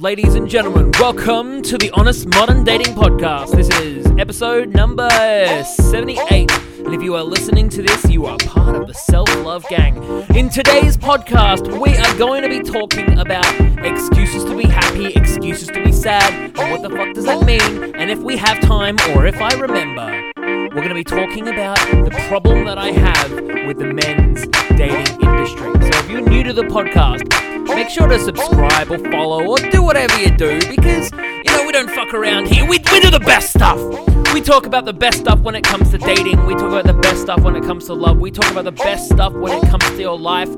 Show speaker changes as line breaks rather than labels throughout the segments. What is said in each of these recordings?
Ladies and gentlemen, welcome to the Honest Modern Dating Podcast. This is episode number 78. And if you are listening to this, you are part of the Self Love Gang. In today's podcast, we are going to be talking about excuses to be happy, excuses to be sad, and what the fuck does that mean? And if we have time, or if I remember, we're going to be talking about the problem that I have with the men's dating industry. So if you're new to the podcast, make sure to subscribe or follow or do whatever you do because, you know, we don't fuck around here. We, we do the best stuff. We talk about the best stuff when it comes to dating. We talk about the best stuff when it comes to love. We talk about the best stuff when it comes to your life.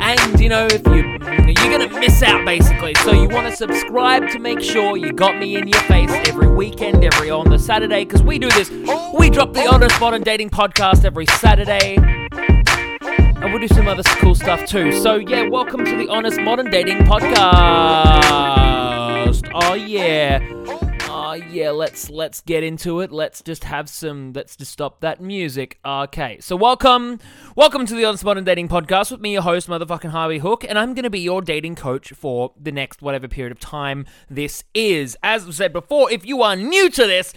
And, you know, if you, you're to miss out basically. So you want to subscribe to make sure you got me in your face every weekend, every on the Saturday because we do this. We drop the Honest Modern Dating podcast every Saturday. And we'll do some other cool stuff too. So yeah, welcome to the Honest Modern Dating Podcast. Oh yeah. Yeah, let's let's get into it. Let's just have some let's just stop that music. Okay. So welcome. Welcome to the Honest Modern Dating Podcast with me, your host, motherfucking Harvey Hooke, and I'm gonna be your dating coach for the next whatever period of time this is. As I said before, if you are new to this,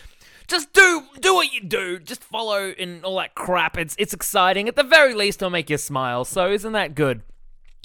just do do what you do. Just follow and all that crap. It's it's exciting. At the very least, it'll make you smile. So isn't that good?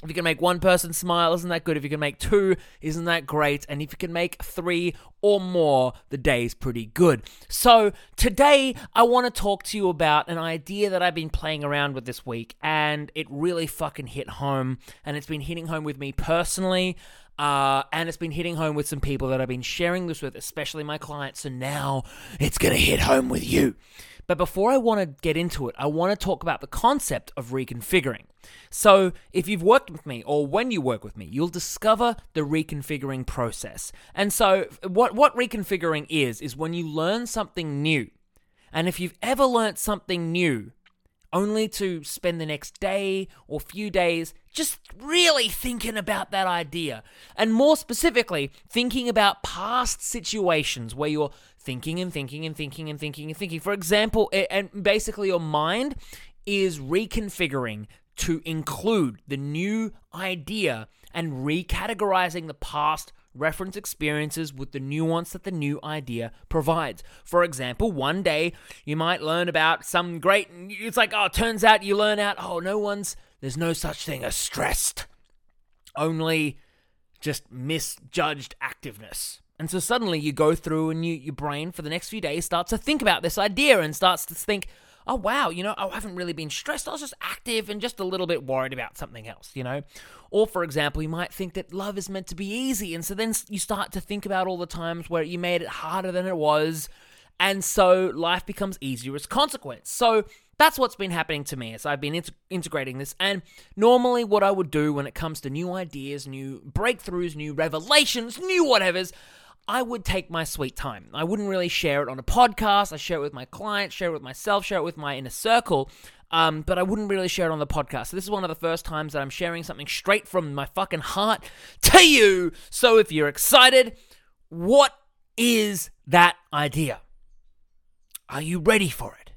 If you can make one person smile, isn't that good? If you can make two, isn't that great? And if you can make three or more, the day's pretty good. So today, I want to talk to you about an idea that I've been playing around with this week, and it really fucking hit home. And it's been hitting home with me personally. Uh, and it's been hitting home with some people that I've been sharing this with, especially my clients. So now it's going to hit home with you. But before I want to get into it, I want to talk about the concept of reconfiguring. So, if you've worked with me or when you work with me, you'll discover the reconfiguring process. And so, what, what reconfiguring is, is when you learn something new. And if you've ever learned something new, only to spend the next day or few days just really thinking about that idea. And more specifically, thinking about past situations where you're thinking and thinking and thinking and thinking and thinking. For example, and basically your mind is reconfiguring to include the new idea and recategorizing the past reference experiences with the nuance that the new idea provides. For example, one day you might learn about some great, it's like, oh, turns out you learn out, oh, no one's, there's no such thing as stressed, only just misjudged activeness. And so suddenly you go through and you, your brain for the next few days starts to think about this idea and starts to think, oh wow, you know, oh, I haven't really been stressed. I was just active and just a little bit worried about something else, you know? Or for example, you might think that love is meant to be easy. And so then you start to think about all the times where you made it harder than it was. And so life becomes easier as a consequence. So that's what's been happening to me as I've been int- integrating this. And normally, what I would do when it comes to new ideas, new breakthroughs, new revelations, new whatevers, I would take my sweet time. I wouldn't really share it on a podcast. I share it with my clients, share it with myself, share it with my inner circle. Um, but I wouldn't really share it on the podcast. So this is one of the first times that I'm sharing something straight from my fucking heart to you. So if you're excited, what is that idea? Are you ready for it?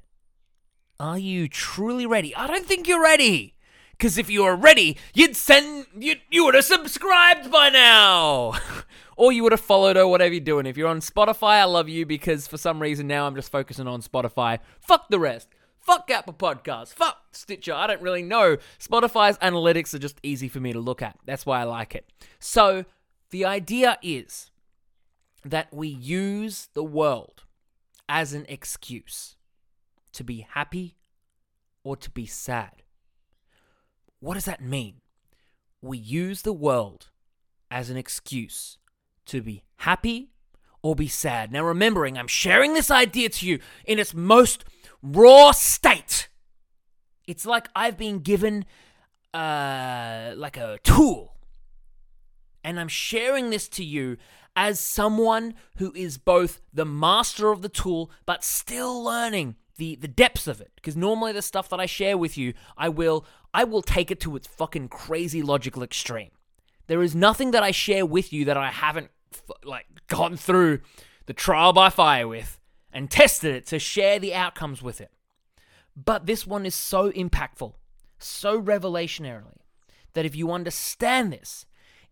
Are you truly ready? I don't think you're ready. Because if you were ready, you'd send you you would have subscribed by now. or you would have followed or whatever you're doing. If you're on Spotify, I love you because for some reason now I'm just focusing on Spotify. Fuck the rest. Fuck Apple Podcasts. Fuck Stitcher. I don't really know. Spotify's analytics are just easy for me to look at. That's why I like it. So the idea is that we use the world as an excuse to be happy or to be sad. What does that mean? We use the world as an excuse to be happy or be sad. Now, remembering, I'm sharing this idea to you in its most raw state. It's like I've been given uh, like a tool, and I'm sharing this to you as someone who is both the master of the tool but still learning the the depths of it. Because normally the stuff that I share with you I will I will take it to its fucking crazy logical extreme. There is nothing that I share with you that I haven't like gone through the trial by fire with and tested it to share the outcomes with it. But this one is so impactful, so revelationarily, that if you understand this,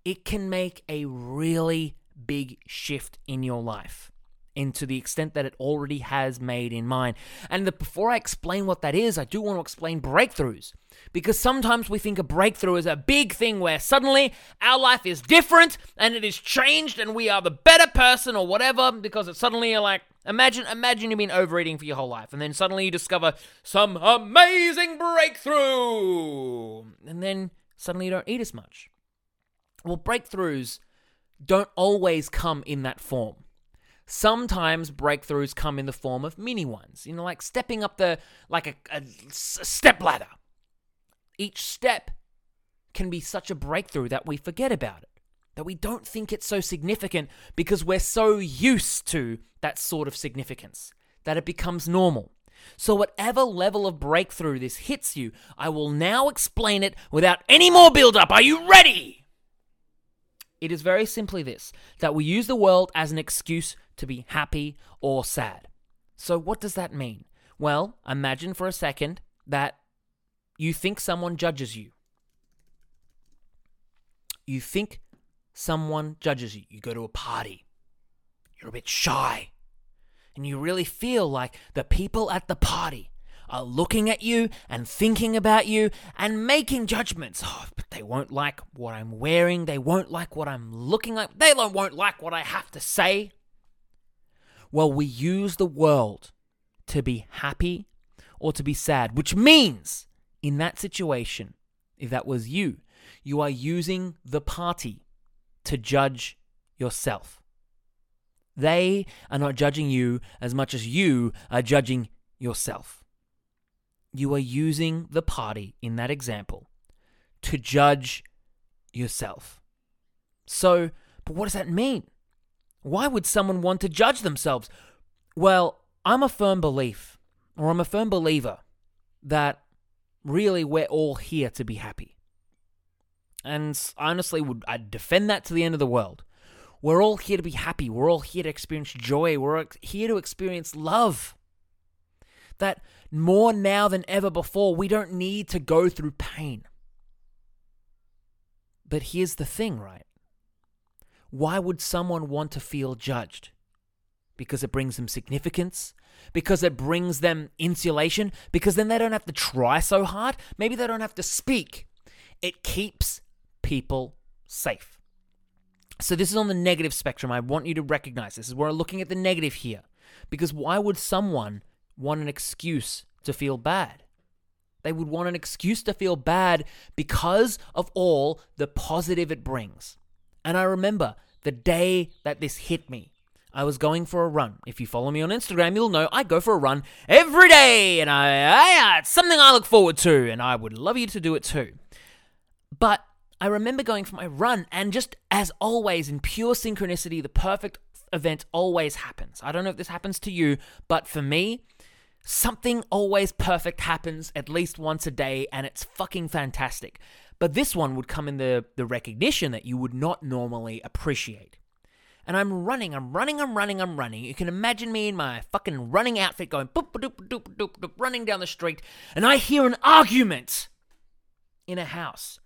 it can make a really big shift in your life and to the extent that it already has made in mine. And the, before I explain what that is, I do want to explain breakthroughs. Because sometimes we think a breakthrough is a big thing where suddenly our life is different and it is changed and we are the better person or whatever because it's suddenly you're like, imagine, imagine you've been overeating for your whole life and then suddenly you discover some amazing breakthrough. And then suddenly you don't eat as much. Well, breakthroughs don't always come in that form. Sometimes breakthroughs come in the form of mini ones, you know, like stepping up the, like a, a step ladder. Each step can be such a breakthrough that we forget about it, that we don't think it's so significant because we're so used to that sort of significance that it becomes normal. So, whatever level of breakthrough this hits you, I will now explain it without any more build up. Are you ready? It is very simply this that we use the world as an excuse to be happy or sad. So, what does that mean? Well, imagine for a second that you think someone judges you. You think someone judges you. You go to a party, you're a bit shy, and you really feel like the people at the party are looking at you and thinking about you and making judgments. Oh, but they won't like what I'm wearing. They won't like what I'm looking like. They won't like what I have to say. Well, we use the world to be happy or to be sad, which means in that situation, if that was you, you are using the party to judge yourself. They are not judging you as much as you are judging yourself. You are using the party in that example to judge yourself. So, but what does that mean? Why would someone want to judge themselves? Well, I'm a firm belief, or I'm a firm believer, that really we're all here to be happy. And honestly, would I defend that to the end of the world. We're all here to be happy. We're all here to experience joy. We're here to experience love. That more now than ever before, we don't need to go through pain. But here's the thing, right? Why would someone want to feel judged? Because it brings them significance? Because it brings them insulation? Because then they don't have to try so hard? Maybe they don't have to speak. It keeps people safe. So, this is on the negative spectrum. I want you to recognize this. is we're looking at the negative here. Because why would someone want an excuse to feel bad? They would want an excuse to feel bad because of all the positive it brings. And I remember the day that this hit me. I was going for a run. If you follow me on Instagram, you'll know I go for a run every day, and I, I it's something I look forward to, and I would love you to do it too. But I remember going for my run, and just as always, in pure synchronicity, the perfect event always happens. I don't know if this happens to you, but for me, something always perfect happens at least once a day, and it's fucking fantastic. But this one would come in the, the recognition that you would not normally appreciate. And I'm running, I'm running, I'm running, I'm running. You can imagine me in my fucking running outfit going boop, doop, doop, doop, doop, running down the street, and I hear an argument in a house.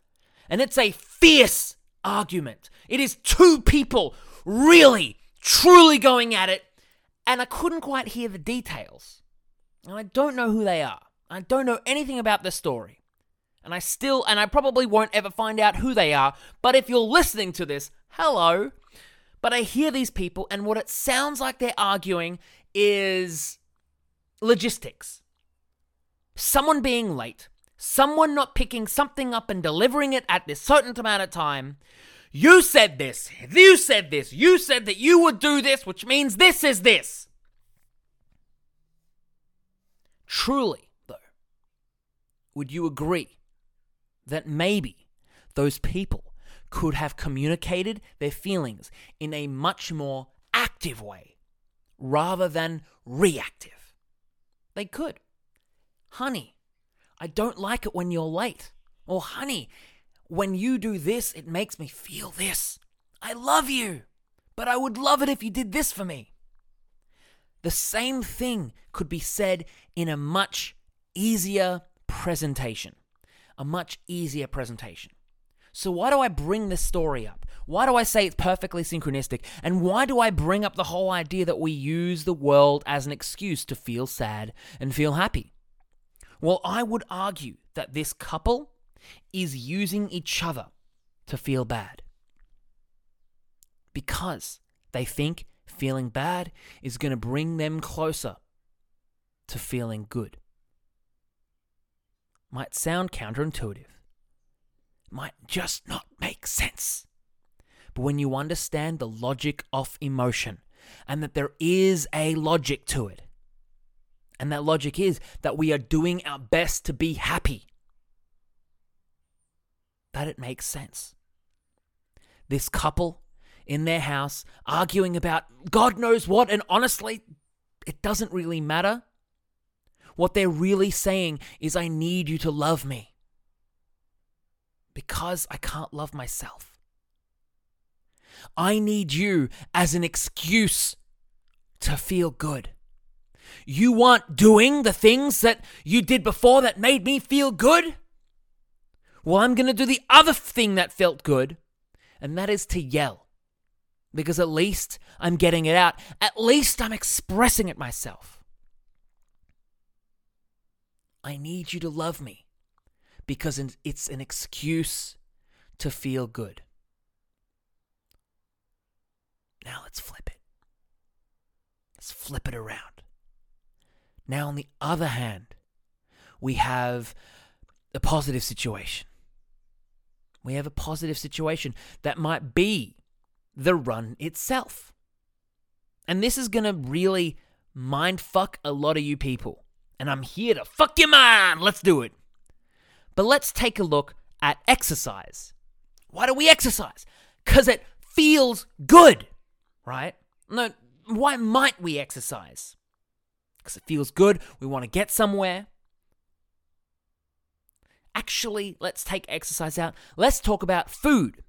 And it's a fierce argument. It is two people really, truly going at it, and I couldn't quite hear the details. And I don't know who they are. I don't know anything about the story. And I still, and I probably won't ever find out who they are, but if you're listening to this, hello. But I hear these people, and what it sounds like they're arguing is logistics. Someone being late, someone not picking something up and delivering it at this certain amount of time. You said this, you said this, you said that you would do this, which means this is this. Truly, though, would you agree that maybe those people could have communicated their feelings in a much more active way rather than reactive. They could. Honey, I don't like it when you're late. Or, honey, when you do this, it makes me feel this. I love you, but I would love it if you did this for me. The same thing could be said in a much easier presentation a much easier presentation. So, why do I bring this story up? Why do I say it's perfectly synchronistic? And why do I bring up the whole idea that we use the world as an excuse to feel sad and feel happy? Well, I would argue that this couple is using each other to feel bad. Because they think feeling bad is going to bring them closer to feeling good. Might sound counterintuitive, might just not make sense. But when you understand the logic of emotion and that there is a logic to it, and that logic is that we are doing our best to be happy, that it makes sense. This couple in their house arguing about God knows what, and honestly, it doesn't really matter. What they're really saying is, I need you to love me because I can't love myself. I need you as an excuse to feel good. You weren't doing the things that you did before that made me feel good? Well, I'm going to do the other thing that felt good, and that is to yell. Because at least I'm getting it out. At least I'm expressing it myself. I need you to love me because it's an excuse to feel good. Now let's flip it. Let's flip it around. Now, on the other hand, we have a positive situation. We have a positive situation that might be the run itself. And this is going to really mind fuck a lot of you people. And I'm here to fuck your mind. Let's do it. But let's take a look at exercise. Why do we exercise? Because it feels good right? No, why might we exercise? Because it feels good, we want to get somewhere. Actually, let's take exercise out. Let's talk about food.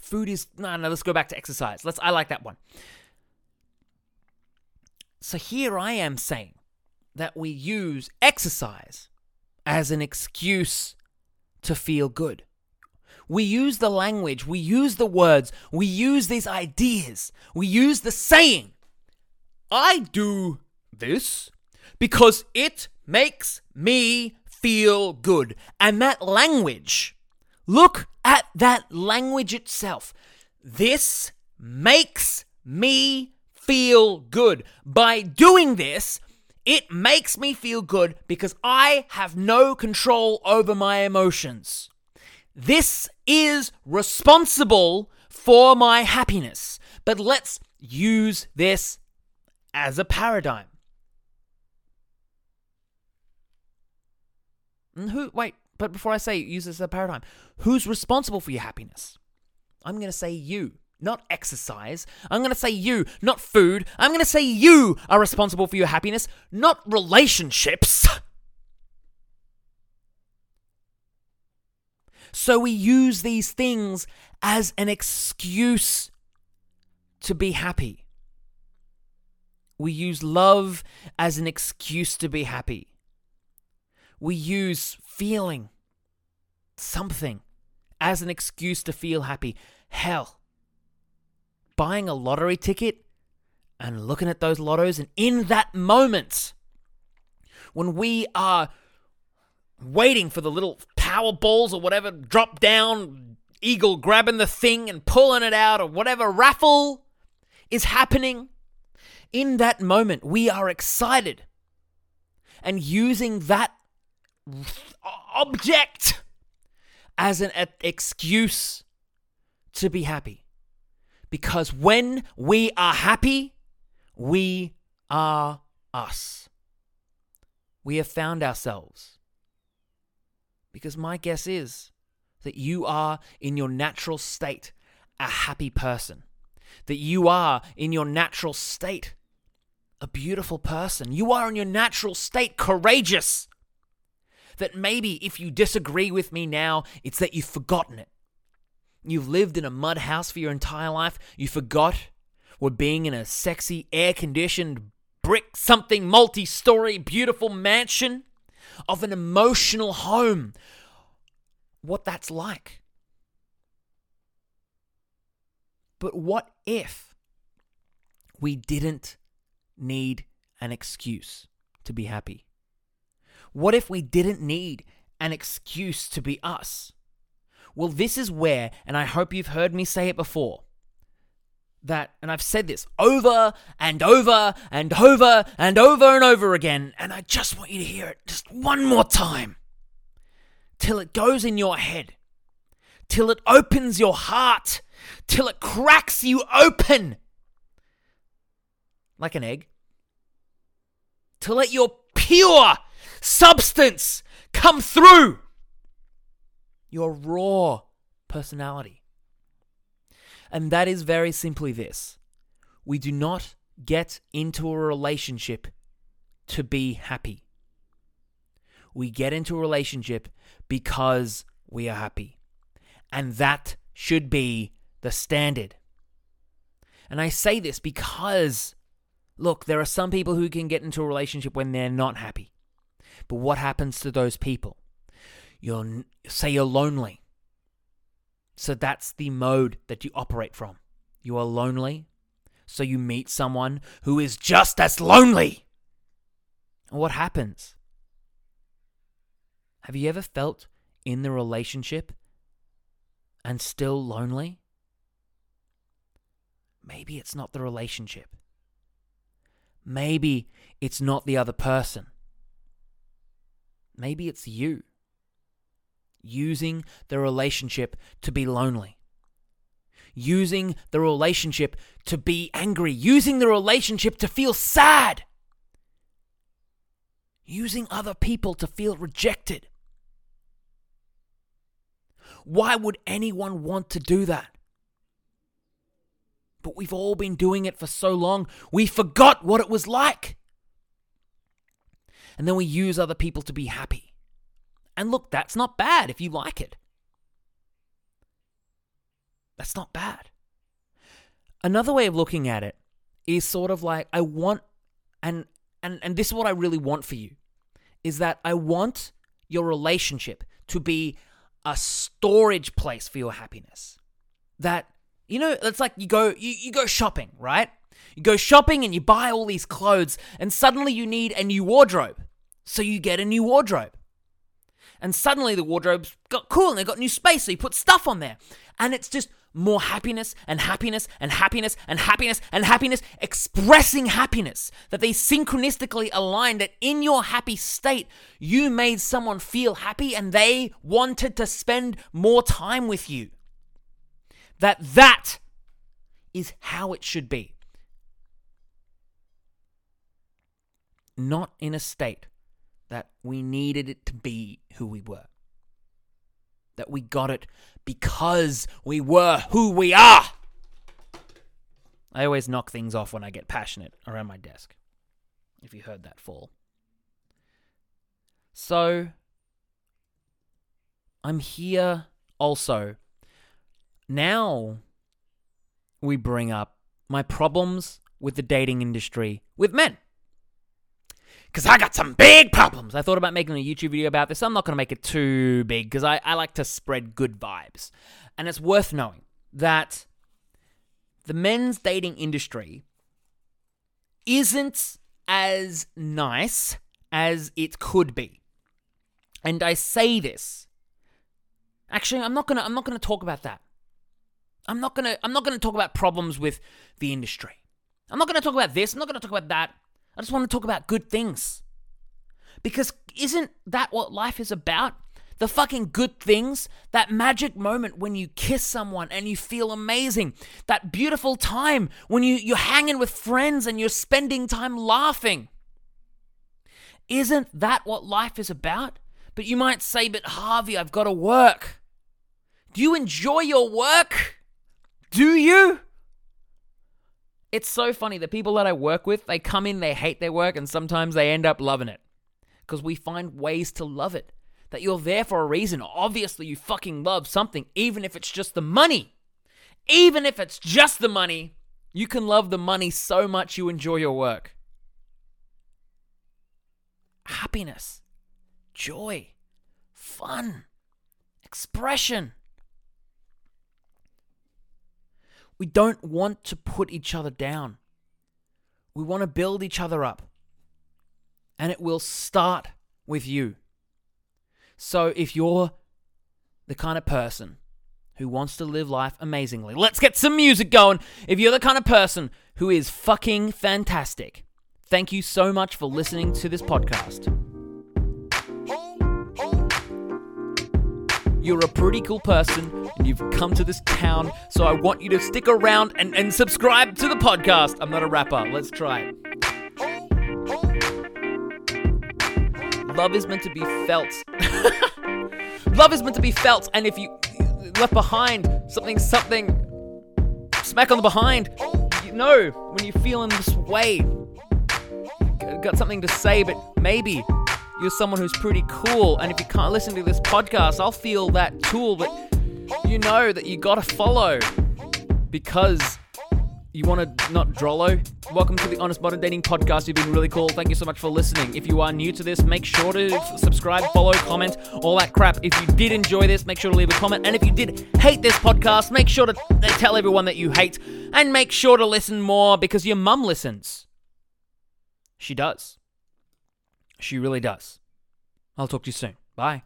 Food is no, no. Let's go back to exercise. Let's. I like that one. So here I am saying that we use exercise as an excuse to feel good. We use the language, we use the words, we use these ideas, we use the saying. I do this because it makes me feel good. And that language, look at that language itself. This makes me feel good. By doing this, it makes me feel good because I have no control over my emotions. This is responsible for my happiness. But let's use this as a paradigm. Hmm, who, wait, but before I say use this as a paradigm, who's responsible for your happiness? I'm going to say you, not exercise. I'm going to say you, not food. I'm going to say you are responsible for your happiness, not relationships. So we use these things as an excuse to be happy. We use love as an excuse to be happy. We use feeling something as an excuse to feel happy. Hell, buying a lottery ticket and looking at those lottos, and in that moment, when we are waiting for the little power balls or whatever drop down, eagle grabbing the thing and pulling it out, or whatever raffle is happening. In that moment, we are excited and using that object as an excuse to be happy. Because when we are happy, we are us. We have found ourselves. Because my guess is that you are in your natural state a happy person, that you are in your natural state a beautiful person, you are in your natural state courageous. That maybe if you disagree with me now, it's that you've forgotten it. You've lived in a mud house for your entire life. You forgot what being in a sexy, air conditioned, brick something, multi story, beautiful mansion of an emotional home, what that's like. But what if we didn't need an excuse to be happy? What if we didn't need an excuse to be us? Well, this is where, and I hope you've heard me say it before, that, and I've said this over and over and over and over and over again, and I just want you to hear it just one more time. Till it goes in your head, till it opens your heart, till it cracks you open. Like an egg, to let your pure substance come through your raw personality. And that is very simply this we do not get into a relationship to be happy. We get into a relationship because we are happy. And that should be the standard. And I say this because, look, there are some people who can get into a relationship when they're not happy. But what happens to those people? You're, say you're lonely. So that's the mode that you operate from. You are lonely, so you meet someone who is just as lonely. And what happens? Have you ever felt in the relationship and still lonely? Maybe it's not the relationship. Maybe it's not the other person. Maybe it's you using the relationship to be lonely, using the relationship to be angry, using the relationship to feel sad, using other people to feel rejected. Why would anyone want to do that? But we've all been doing it for so long, we forgot what it was like. And then we use other people to be happy. And look, that's not bad if you like it. That's not bad. Another way of looking at it is sort of like I want and and and this is what I really want for you is that I want your relationship to be a storage place for your happiness. That you know, it's like you go you, you go shopping, right? You go shopping and you buy all these clothes and suddenly you need a new wardrobe. So you get a new wardrobe and suddenly the wardrobes got cool and they got new space, so you put stuff on there. And it's just more happiness and happiness and happiness and happiness and happiness, expressing happiness. That they synchronistically align that in your happy state, you made someone feel happy and they wanted to spend more time with you. That that is how it should be. Not in a state that we needed it to be who we were. That we got it because we were who we are. I always knock things off when I get passionate around my desk. If you heard that fall. So, I'm here also. Now, we bring up my problems with the dating industry with men because I got some big problems. I thought about making a YouTube video about this. I'm not going to make it too big because I, I like to spread good vibes. And it's worth knowing that the men's dating industry isn't as nice as it could be. And I say this. Actually, I'm not going to I'm not going to talk about that. I'm not going to I'm not going to talk about problems with the industry. I'm not going to talk about this. I'm not going to talk about that. I just want to talk about good things. Because isn't that what life is about? The fucking good things, that magic moment when you kiss someone and you feel amazing, that beautiful time when you, you're hanging with friends and you're spending time laughing. Isn't that what life is about? But you might say, but Harvey, I've got to work. Do you enjoy your work? Do you? It's so funny. The people that I work with, they come in, they hate their work, and sometimes they end up loving it. Because we find ways to love it. That you're there for a reason. Obviously, you fucking love something, even if it's just the money. Even if it's just the money, you can love the money so much you enjoy your work. Happiness, joy, fun, expression. We don't want to put each other down. We want to build each other up. And it will start with you. So if you're the kind of person who wants to live life amazingly, let's get some music going. If you're the kind of person who is fucking fantastic, thank you so much for listening to this podcast. You're a pretty cool person and you've come to this town, so I want you to stick around and, and subscribe to the podcast. I'm not a rapper. Let's try it. Love is meant to be felt. Love is meant to be felt, and if you left behind something, something, smack on the behind, you know when you're feeling this way, got something to say, but maybe you're someone who's pretty cool, and if you can't listen to this podcast, I'll feel that tool, but you know that you gotta follow because you want to not drollo? Welcome to the Honest Modern Dating Podcast. You've been really cool. Thank you so much for listening. If you are new to this, make sure to subscribe, follow, comment, all that crap. If you did enjoy this, make sure to leave a comment. And if you did hate this podcast, make sure to tell everyone that you hate. And make sure to listen more because your mum listens. She does. She really does. I'll talk to you soon. Bye.